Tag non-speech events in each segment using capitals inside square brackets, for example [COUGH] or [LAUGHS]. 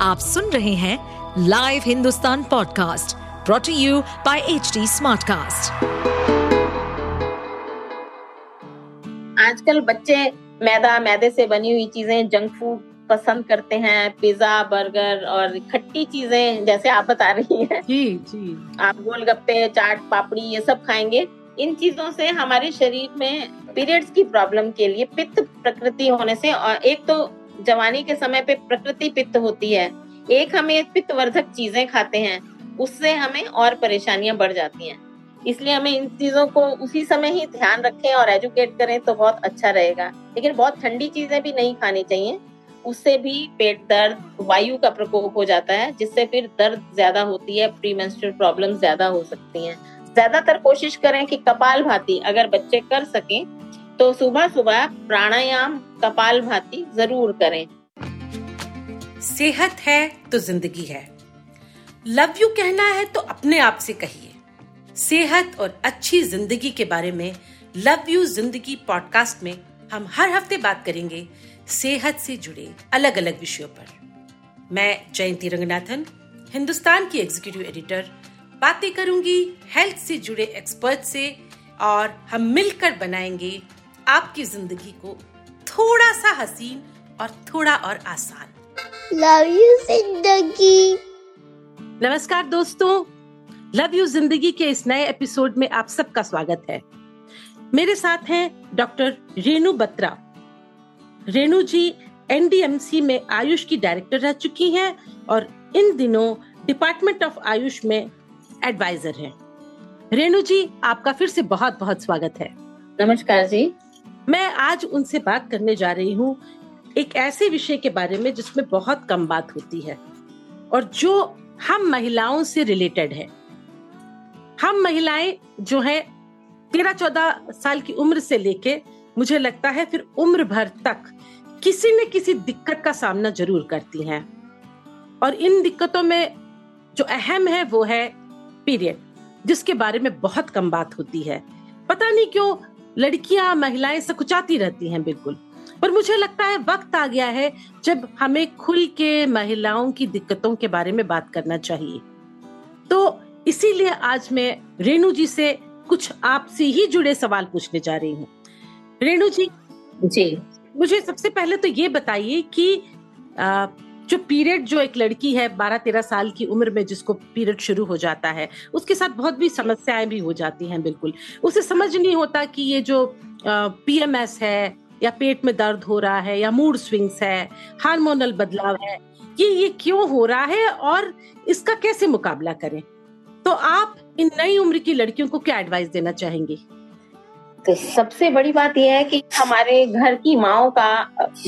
आप सुन रहे हैं live Hindustan podcast brought to you by H Smartcast. आजकल बच्चे मैदा मैदे से बनी हुई चीज़ें जंक फ़ूड पसंद करते हैं पिज्जा बर्गर और खट्टी चीज़ें जैसे आप बता रही हैं। जी जी। आप गोलगप्पे चाट पापड़ी ये सब खाएँगे। इन चीज़ों से हमारे शरीर में पीरियड्स की प्रॉब्लम के लिए पित्त प्रकृति होने से और एक तो जवानी के समय पे प्रकृति पित्त होती है। एक हमें पित्त वर्धक चीज़ें खाते हैं, उससे हमें और परेशानियाँ बढ़ जाती हैं। इसलिए हमें इन चीज़ों को उसी समय ही ध्यान रखें और एजुकेट करें तो बहुत अच्छा रहेगा। लेकिन बहुत ठंडी चीज़ें भी नहीं खानी चाहिए। उससे भी पेट दर्द, वायु का प्रकोप हो जाता है, जिससे फिर दर्द ज़्यादा होती है प्री प्रॉब्लम ज़्यादा हो सकती हैं। ज़्यादातर कोशिश करें कि कपाल भाती अगर बच्चे कर सकें तो सुबह सुबह प्राणायाम कपाल भाती ज़रूर करें। सेहत है तो ज़िंदगी है। लव यू कहना है तो अपने आप से कहिए। सेहत और अच्छी ज़िंदगी के बारे में लव यू ज़िंदगी पॉडकास्ट में हम हर हफ़्ते बात करेंगे सेहत से जुड़े अलग अलग विषयों पर। मैं जयंती रंगनाथन, हिंदुस्तान की एग्जीक्यूटिव एडिटर बातें करूँगी हेल्थ से जुड़े एक्सपर्ट से और हम मिलकर बनाएँगे आपकी ज़िंदगी को थोड़ा सा हसीन और थोड़ा और आसान। लव यू ज़िंदगी। नमस्कार दोस्तों। लव यू ज़िंदगी के इस नए एपिसोड में आप सबका स्वागत है। मेरे साथ हैं डॉक्टर रेणु बत्रा। रेणु जी एनडीएमसी में आयुष की डायरेक्टर रह चुकी हैं और इन दिनों डिपार्टमेंट ऑफ़ आयुष में एडवाइजर हैं। रेणु जी आपका फिर से बहुत बहुत स्वागत है। नमस्कार जी। मैं आज उनसे बात करने जा रही हूँ एक ऐसे विषय के बारे में जिसमें बहुत कम बात होती है और जो हम महिलाओं से रिलेटेड है। हम महिलाएँ जो है तेरह चौदह साल की उम्र से लेके मुझे लगता है फिर उम्र भर तक किसी न किसी दिक्कत का सामना ज़रूर करती हैं। और इन दिक्कतों में जो अहम है वो है पीरियड, जिसके बारे में बहुत कम बात होती है। पता नहीं क्यों लड़कियाँ महिलाएँ सकुचाती रहती हैं बिल्कुल। पर मुझे लगता है वक्त आ गया है जब हमें खुल के महिलाओं की दिक्कतों के बारे में बात करना चाहिए। तो इसीलिए आज मैं रेणु जी से कुछ आपसे ही जुड़े सवाल पूछने जा रही हूँ। रेणु जी जी। मुझे सबसे पहले तो ये बताइए कि जो पीरियड जो एक लड़की है बारह तेरह साल की उम्र में जिसको पीरियड शुरू हो जाता है, उसके साथ बहुत भी समस्याएँ भी हो जाती हैं बिल्कुल। उसे समझ नहीं होता कि ये जो पीएमएस है या पेट में दर्द हो रहा है या मूड स्विंग्स है हार्मोनल बदलाव है, ये ये क्यों हो रहा है और इसका कैसे मुकाबला करें? तो आप इन नई उम्र की लड़कियों को क्या एडवाइस देना चाहेंगी? तो सबसे बड़ी बात यह है कि हमारे घर की माओ का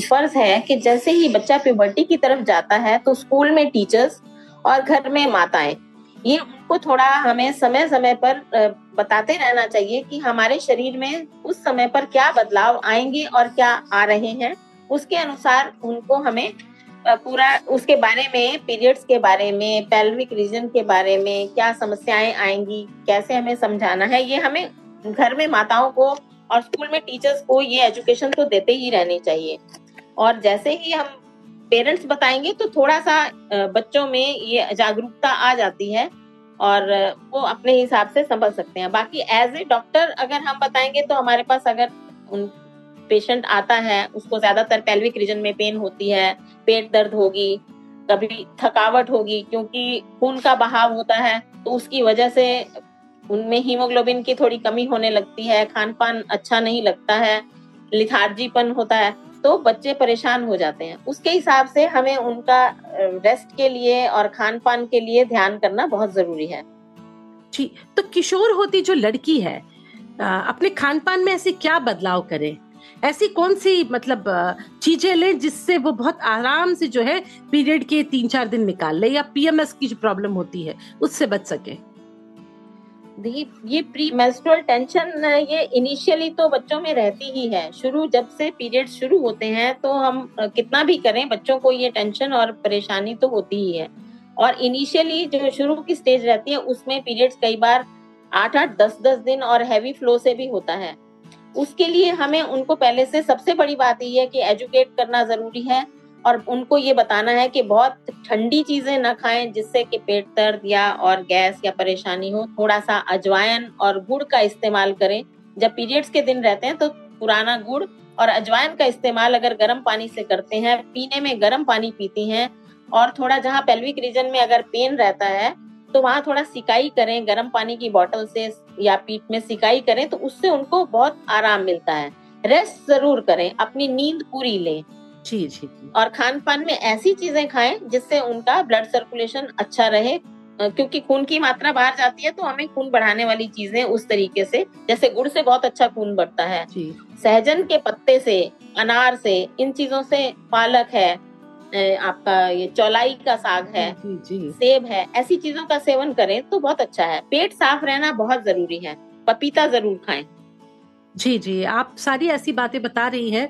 फ़र्ज़ है कि जैसे ही बच्चा प्यूबर्टी की तरफ़ जाता है तो स्कूल में टीचर्स और घर में माताएँ, ये उनको थोड़ा हमें समय समय पर बताते रहना चाहिए कि हमारे शरीर में उस समय पर क्या बदलाव आएँगे और क्या आ रहे हैं। उसके अनुसार उनको हमें पूरा उसके बारे में पीरियड्स के बारे में पेल्विक रीजन के बारे में क्या समस्याएँ आएँगी, कैसे हमें समझाना है, ये हमें घर में माताओं को और स्कूल में टीचर्स को ये एजुकेशन तो देते ही रहनी चाहिए। और जैसे ही हम पेरेंट्स बताएँगे तो थोड़ा सा बच्चों में ये जागरूकता आ जाती है और वो अपने हिसाब से समझ सकते हैं। बाकी एज ए डॉक्टर अगर हम बताएँगे तो हमारे पास अगर उन पेशेंट आता है, उसको ज़्यादातर पेल्विक रीजन में पेन होती है, पेट दर्द होगी, कभी थकावट होगी, क्योंकि खून का बहाव होता है तो उसकी वजह से उनमें हीमोग्लोबिन की थोड़ी कमी होने लगती है खान पान अच्छा नहीं लगता है, लिथार्जीपन होता है तो बच्चे परेशान हो जाते हैं। उसके हिसाब से हमें उनका रेस्ट के लिए और खान पान के लिए ध्यान करना बहुत ज़रूरी है। जी तो किशोर होती जो लड़की है अपने खान पान में ऐसे क्या बदलाव करे? ऐसी कौन सी मतलब चीज़ें लें जिससे वो बहुत आराम से जो है, पीरियड के तीन चार दिन निकाल ले या पीएमएस की जो प्रॉब्लम होती है, उससे बच सके? ये प्री मेस्ट्रुअल टेंशन ये इनिशियली तो बच्चों में रहती ही है। शुरू जब से पीरियड शुरू होते हैं तो हम कितना भी करें, बच्चों को ये टेंशन और परेशानी तो होती ही है। और इनिशियली जो शुरू की स्टेज रहती है, उसमें पीरियड्स कई बार आठ आठ, दस दस दिन और हैवी फ्लो से भी होता है। उसके लिए हमें उनको पहले से सबसे बड़ी बात ये है कि एजुकेट करना ज़रूरी है। और उनको ये बताना है कि बहुत ठंडी चीज़ें न खाएँ जिससे कि पेट दर्द या और गैस या परेशानी हो। थोड़ा सा अजवाइन और गुड़ का इस्तेमाल करें। जब पीरियड्स के दिन रहते हैं तो पुराना गुड़ और अजवाइन का इस्तेमाल अगर गर्म पानी से करते हैं, पीने में गर्म पानी पीती हैं और थोड़ा जहाँ पेल्विक रीजन में अगर पेन रहता है तो वहाँ थोड़ा सिकाई करें, गर्म पानी की बॉटल से या पीठ में सिकाई करें तो उससे उनको बहुत आराम मिलता है। रेस्ट ज़रूर करें, अपनी नींद पूरी लें। जी जी और खान पान में ऐसी चीज़ें खाएँ जिससे उनका ब्लड सर्कुलेशन अच्छा रहे क्योंकि खून की मात्रा बाहर जाती है तो हमें खून बढ़ाने वाली चीज़ें उस तरीके से जैसे गुड़ से बहुत अच्छा खून बढ़ता है। सहजन के पत्ते से अनार से इन चीज़ों से पालक है आपका ये चौलाई का साग है जी जी। सेब है ऐसी चीज़ों का सेवन करें तो बहुत अच्छा है। पेट साफ़ रहना बहुत ज़रूरी है पपीता ज़रूर खाएँ। जी जी आप सारी ऐसी बातें बता रही हैं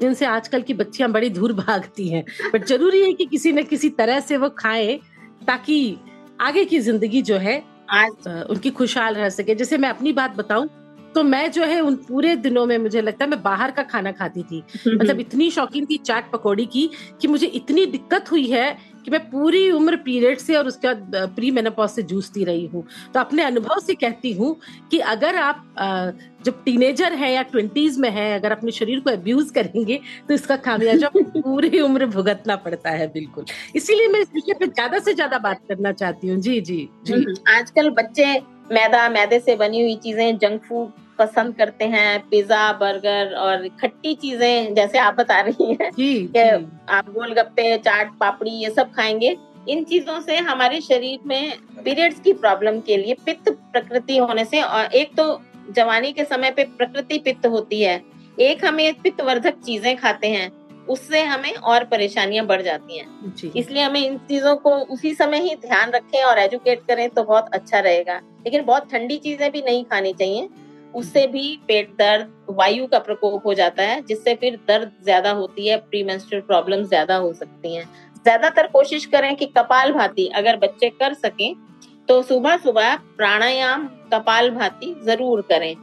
जिनसे आजकल की बच्चियाँ बड़ी दूर भागती हैं। बट ज़रूरी है कि किसी न किसी तरह से वो खाए ताकि आगे की ज़िंदगी जो है आज उनकी खुशहाल रह सके। जैसे मैं अपनी बात बताऊँ तो मैं जो है उन पूरे दिनों में मुझे लगता है मैं बाहर का खाना खाती थी। मतलब इतनी शौकीन थी चाट पकौड़ी की कि मुझे इतनी दिक्कत हुई है कि मैं पूरी उम्र पीरियड से और उसके बाद प्री मेनोपॉज से जूझती रही हूँ। तो अपने अनुभव से कहती हूँ कि अगर आप जब टीनेजर है या ट्वेंटीज में है अगर अपने शरीर को अब्यूज करेंगे तो इसका खामियाजा [LAUGHS] पूरी उम्र भुगतना पड़ता है बिल्कुल। इसीलिए मैं इस विषय पे ज़्यादा से ज़्यादा बात करना चाहती हूँ। जी जी जी। हम्म, आजकल बच्चे मैदा मैदे से बनी हुई चीज़ें जंक फ़ूड पसंद करते हैं पिज्जा बर्गर और खट्टी चीज़ें जैसे आप बता रही हैं के आप गोलगप्पे चाट पापड़ी ये सब खाएँगे। इन चीज़ों से हमारे शरीर में पीरियड्स की प्रॉब्लम के लिए पित्त प्रकृति होने से और एक तो जवानी के समय पे प्रकृति पित्त होती है। एक हमें पित्त वर्धक चीज़ें खाते हैं उससे हमें और परेशानियाँ बढ़ जाती हैं। इसलिए हमें इन चीज़ों को उसी समय ही ध्यान रखें और एजुकेट करें तो बहुत अच्छा रहेगा। लेकिन बहुत ठंडी चीज़ें भी नहीं खानी चाहिए। उससे भी पेट दर्द वायु का प्रकोप हो जाता है जिससे फिर दर्द ज़्यादा होती है प्री प्रॉब्लम ज़्यादा हो सकती है। ज़्यादातर कोशिश करें कि कपाल भाती अगर बच्चे कर सकें तो सुबह सुबह प्राणायाम कपाल भाती ज़रूर करें।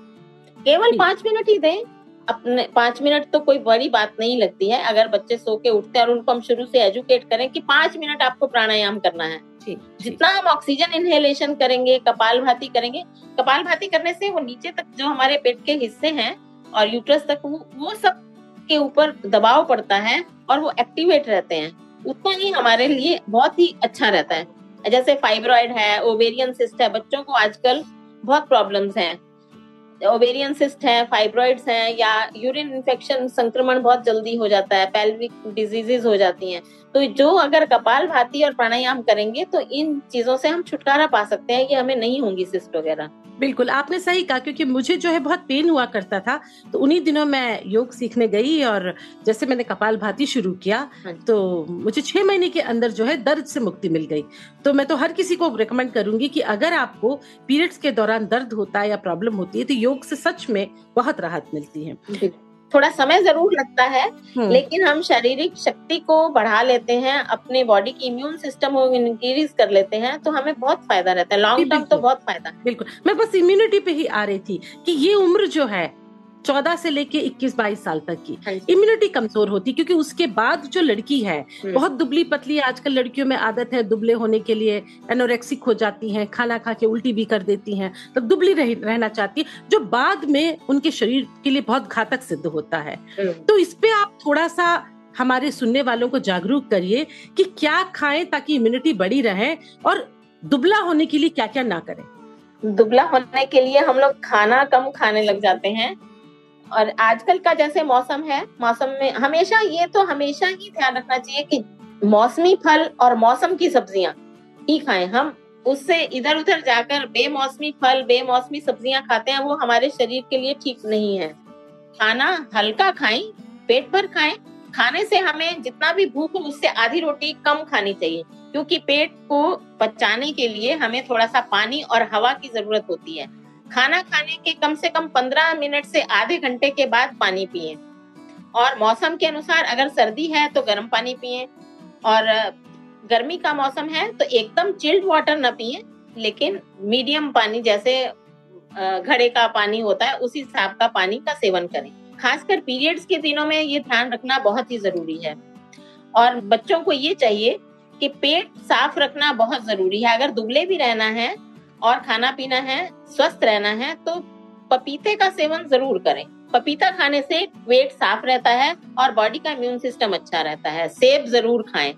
केवल पाँच मिनट ही दें अपने पाँच मिनट तो कोई बड़ी बात नहीं लगती है। अगर बच्चे सो के उठते हैं और उनको हम शुरू से एजुकेट करें कि पाँच मिनट आपको प्राणायाम करना है। जितना हम ऑक्सीजन इनहेलेशन करेंगे कपाल भाती करेंगे कपाल भाती करने से वो नीचे तक जो हमारे पेट के हिस्से हैं और यूट्रस तक वो, वो सब के ऊपर दबाव पड़ता है और वो एक्टिवेट रहते हैं। उतना ही हमारे लिए बहुत ही अच्छा रहता है। जैसे फाइब्रॉइड है ओवेरियन सिस्ट है बच्चों को आजकल बहुत प्रॉब्लम्स हैं। ओवेरियन सिस्ट है फाइब्रॉइड्स हैं, या यूरिन इन्फेक्शन संक्रमण बहुत जल्दी हो जाता है पेल्विक डिजीजेज हो जाती हैं। तो जो अगर कपाल भाती और प्राणायाम करेंगे तो इन चीज़ों से हम छुटकारा पा सकते हैं कि हमें नहीं होंगी सिस्ट वगैरह। बिल्कुल आपने सही कहा क्योंकि मुझे जो है बहुत पेन हुआ करता था तो उन्हीं दिनों मैं योग सीखने गई और जैसे मैंने कपाल भाती शुरू किया हाँ तो मुझे छह महीने के अंदर जो है दर्द से मुक्ति मिल गई। तो मैं तो हर किसी को रिकमेंड करूँगी कि अगर आपको पीरियड्स के दौरान दर्द होता है या प्रॉब्लम होती है तो योग से सच में बहुत राहत मिलती है। थोड़ा समय ज़रूर लगता है हम्म, लेकिन हम शारीरिक शक्ति को बढ़ा लेते हैं अपने बॉडी की इम्यून सिस्टम को इंक्रीज कर लेते हैं तो हमें बहुत फ़ायदा रहता है। लॉन्ग टर्म तो बहुत फ़ायदा है। बिल्कुल। मैं बस इम्यूनिटी पे ही आ रही थी कि ये उम्र जो है चौदह से लेके इक्कीस बाईस साल तक की। हाँ इम्यूनिटी कमज़ोर होती क्योंकि उसके बाद जो लड़की है हम्म। बहुत दुबली पतली आजकल लड़कियों में आदत है दुबले होने के लिए एनोरेक्सिक हो जाती हैं खाना खा के उल्टी भी कर देती हैं तो दुबली रह, रहना चाहती है जो बाद में उनके शरीर के लिए बहुत घातक सिद्ध होता है। हम्म। तो इस पे आप थोड़ा सा हमारे सुनने वालों को जागरूक करिए कि क्या खाएँ ताकि इम्यूनिटी बढ़ी रहे और दुबला होने के लिए क्या क्या ना करें। दुबला होने के लिए हम लोग खाना कम खाने लग जाते हैं। और आजकल का जैसे मौसम है, मौसम में हमेशा ये तो हमेशा ही ध्यान रखना चाहिए कि मौसमी फल और मौसम की सब्ज़ियाँ ही खाएँ। हम उससे इधर उधर जाकर बेमौसमी फल, बेमौसमी सब्ज़ियाँ खाते हैं, वो हमारे शरीर के लिए ठीक नहीं है। खाना हल्का खाएँ, पेट भर खाएँ, खाने से हमें जितना भी भूख हो उससे आधी रोटी कम खानी चाहिए, क्योंकि पेट को पचाने के लिए हमें थोड़ा सा पानी और हवा की ज़रूरत होती है। खाना खाने के कम से कम पंद्रह मिनट से आधे घंटे के बाद पानी पिए। और मौसम के अनुसार अगर सर्दी है तो गर्म पानी पिए। और गर्मी का मौसम है तो एकदम चिल्ड वाटर न पिए, लेकिन मीडियम पानी जैसे घड़े का पानी होता है, उसी हिसाब का पानी का सेवन करें। खासकर पीरियड्स के दिनों में ये ध्यान रखना बहुत ही ज़रूरी है। और बच्चों को ये चाहिए कि पेट साफ़ रखना बहुत ज़रूरी है। अगर दुबले भी रहना है और खाना पीना है, स्वस्थ रहना है तो पपीते का सेवन ज़रूर करें। पपीता खाने से पेट साफ़ रहता है और बॉडी का इम्यून सिस्टम अच्छा रहता है। सेब ज़रूर खाएँ।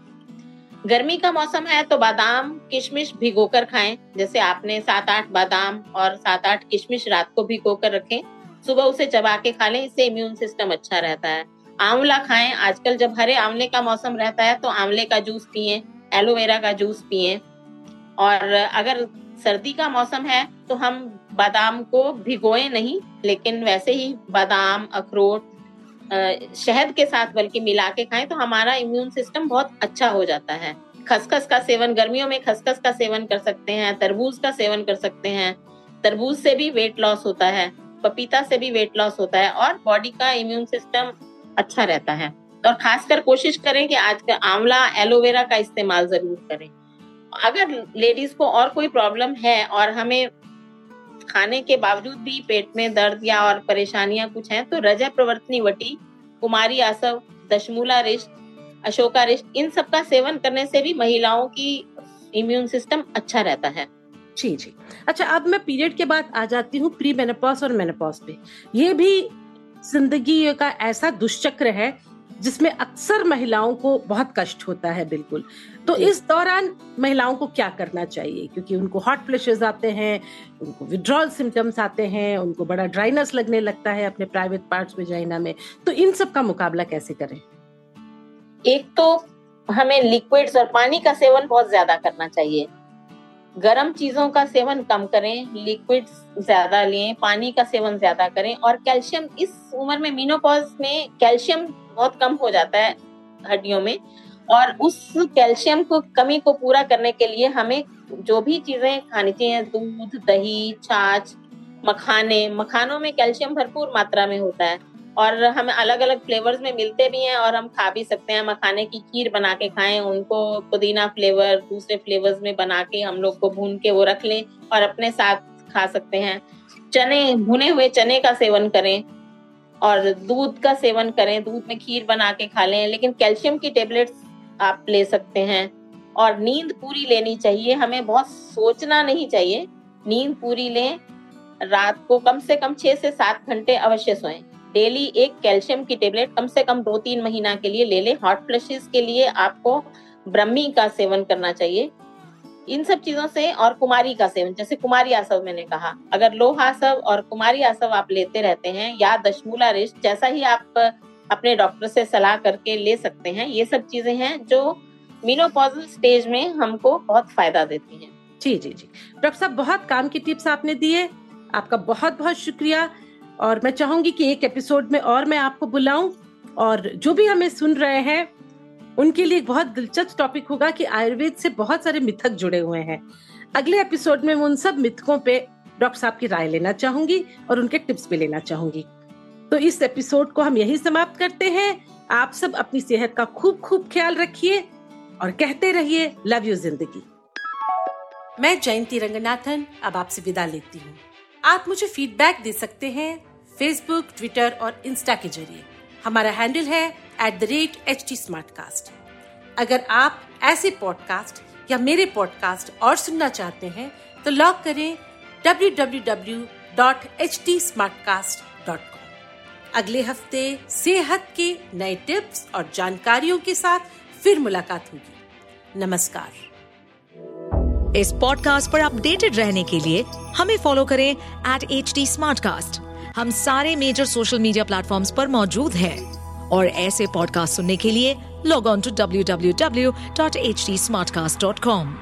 गर्मी का मौसम है तो बादाम, किशमिश भिगोकर खाएँ। जैसे आपने सात आठ बादाम और सात आठ किशमिश रात को भिगोकर रखें। सुबह उसे चबा के खा लें, इससे इम्यून सिस्टम अच्छा रहता है। आंवला खाएँ। आजकल जब हरे आंवले का मौसम रहता है तो आंवले का जूस पिए, एलोवेरा का जूस पिए। और अगर सर्दी का मौसम है तो हम बादाम को भिगोए नहीं, लेकिन वैसे ही बादाम, अखरोट शहद के साथ बल्कि मिला के खाएँ तो हमारा इम्यून सिस्टम बहुत अच्छा हो जाता है। खसखस का सेवन, गर्मियों में खसखस का सेवन कर सकते हैं, तरबूज का सेवन कर सकते हैं। तरबूज से भी वेट लॉस होता है, पपीता से भी वेट लॉस होता है, और बॉडी का इम्यून सिस्टम अच्छा रहता है। और खासकर कोशिश करें कि आज का आंवला एलोवेरा का इस्तेमाल ज़रूर करें। अगर लेडीज़ को और कोई प्रॉब्लम है और हमें खाने के बावजूद भी पेट में दर्द या और परेशानियाँ कुछ हैं तो रजय प्रवर्तनी, वटी, कुमारी, आसव, दशमूला रिश्त, अशोका रिश्त, इन सब का सेवन करने से भी महिलाओं की इम्यून सिस्टम अच्छा रहता है। जी जी। अच्छा अब मैं पीरियड के बाद आ जाती हूँ प्री मेनोपॉज और मेनोपॉज पे। ये भी ज़िंदगी का ऐसा दुष्चक्र है जिसमें अक्सर महिलाओं को बहुत कष्ट होता है, बिल्कुल। तो इस दौरान महिलाओं को क्या करना चाहिए? क्योंकि उनको हॉट फ्लैशेस आते हैं उनको विड्रॉल सिम्टम्स आते हैं उनको बड़ा ड्राइनेस लगने लगता है अपने प्राइवेट पार्ट्स में जाइना में। तो इन सब का मुकाबला कैसे करें? एक तो हमें लिक्विड्स और पानी का सेवन बहुत ज़्यादा करना चाहिए। गर्म चीज़ों का सेवन कम करें लिक्विड ज़्यादा लें पानी का सेवन ज़्यादा करें और कैल्शियम इस उम्र में मीनोपॉज में कैल्शियम बहुत कम हो जाता है हड्डियों में। और उस कैल्शियम को, कमी को पूरा करने के लिए हमें जो भी चीज़ें खानी चाहिए, दूध, दही, छाछ, मखाने, मखानों में कैल्शियम भरपूर मात्रा में होता है। और हमें अलग अलग फ्लेवर्स में मिलते भी हैं और हम खा भी सकते हैं। मखाने की खीर बना के खाएँ, उनको पुदीना फ्लेवर, दूसरे फ्लेवर्स में बना के हम लोग को भून के वो रख लें और अपने साथ खा सकते हैं। चने, भुने हुए चने का सेवन करें और दूध का सेवन करें। दूध में खीर बना के खा लें, लेकिन कैल्शियम की टेबलेट्स आप ले सकते हैं। और नींद पूरी लेनी चाहिए। हमें बहुत सोचना नहीं चाहिए। नींद पूरी लें, रात को कम से कम छह से सात घंटे अवश्य सोएँ। डेली एक कैल्शियम की टेबलेट कम से कम दो तीन महीना के लिए ले लें। हॉट फ्लैशेस के लिए आपको ब्रह्मी का सेवन करना चाहिए। इन सब चीज़ों से और कुमारी का सेवन, जैसे कुमारी आसव मैंने कहा। अगर लोह आसव और कुमारी आसव आप लेते रहते हैं या दशमूला रिस्ट जैसा ही आप अपने डॉक्टर से सलाह करके ले सकते हैं। ये सब चीज़ें हैं जो मीनोपॉजल स्टेज में हमको बहुत फ़ायदा देती हैं। जी जी जी। डॉक्टर साहब, बहुत काम की टिप्स आपने दिए। आपका बहुत बहुत शुक्रिया। और मैं चाहूँगी कि एक एपिसोड में और मैं आपको बुलाऊं। और जो भी हमें सुन रहे हैं, उनके लिए बहुत दिलचस्प टॉपिक होगा कि आयुर्वेद से बहुत सारे मिथक जुड़े हुए हैं। अगले एपिसोड में उन सब मिथकों पे डॉक्टर साहब की राय लेना चाहूँगी और उनके टिप्स भी लेना चाहूँगी। तो इस एपिसोड को हम यही समाप्त करते हैं। आप सब अपनी सेहत का खूब खूब ख्याल रखिए और कहते रहिए, लव यू ज़िंदगी। मैं जयंती रंगनाथन, अब आपसे विदा लेती हूँ। आप मुझे फीडबैक दे सकते हैं फेसबुक ट्विटर और इंस्टा के ज़रिए। हमारा हैंडल है at the rate H T अगर आप ऐसे पॉडकास्ट या मेरे पॉडकास्ट और सुनना चाहते हैं तो लॉग करें www.htsmartcast.com अगले हफ़्ते सेहत के नए टिप्स और जानकारियों के साथ फिर मुलाकात होगी। नमस्कार। इस पॉडकास्ट पर अपडेटेड रहने के लिए हमें फॉलो करें एट एच टी हम सारे मेजर सोशल मीडिया प्लेटफॉर्म पर मौजूद हैं और ऐसे पॉडकास्ट सुनने के लिए log on to W W W dot H T smart cast dot com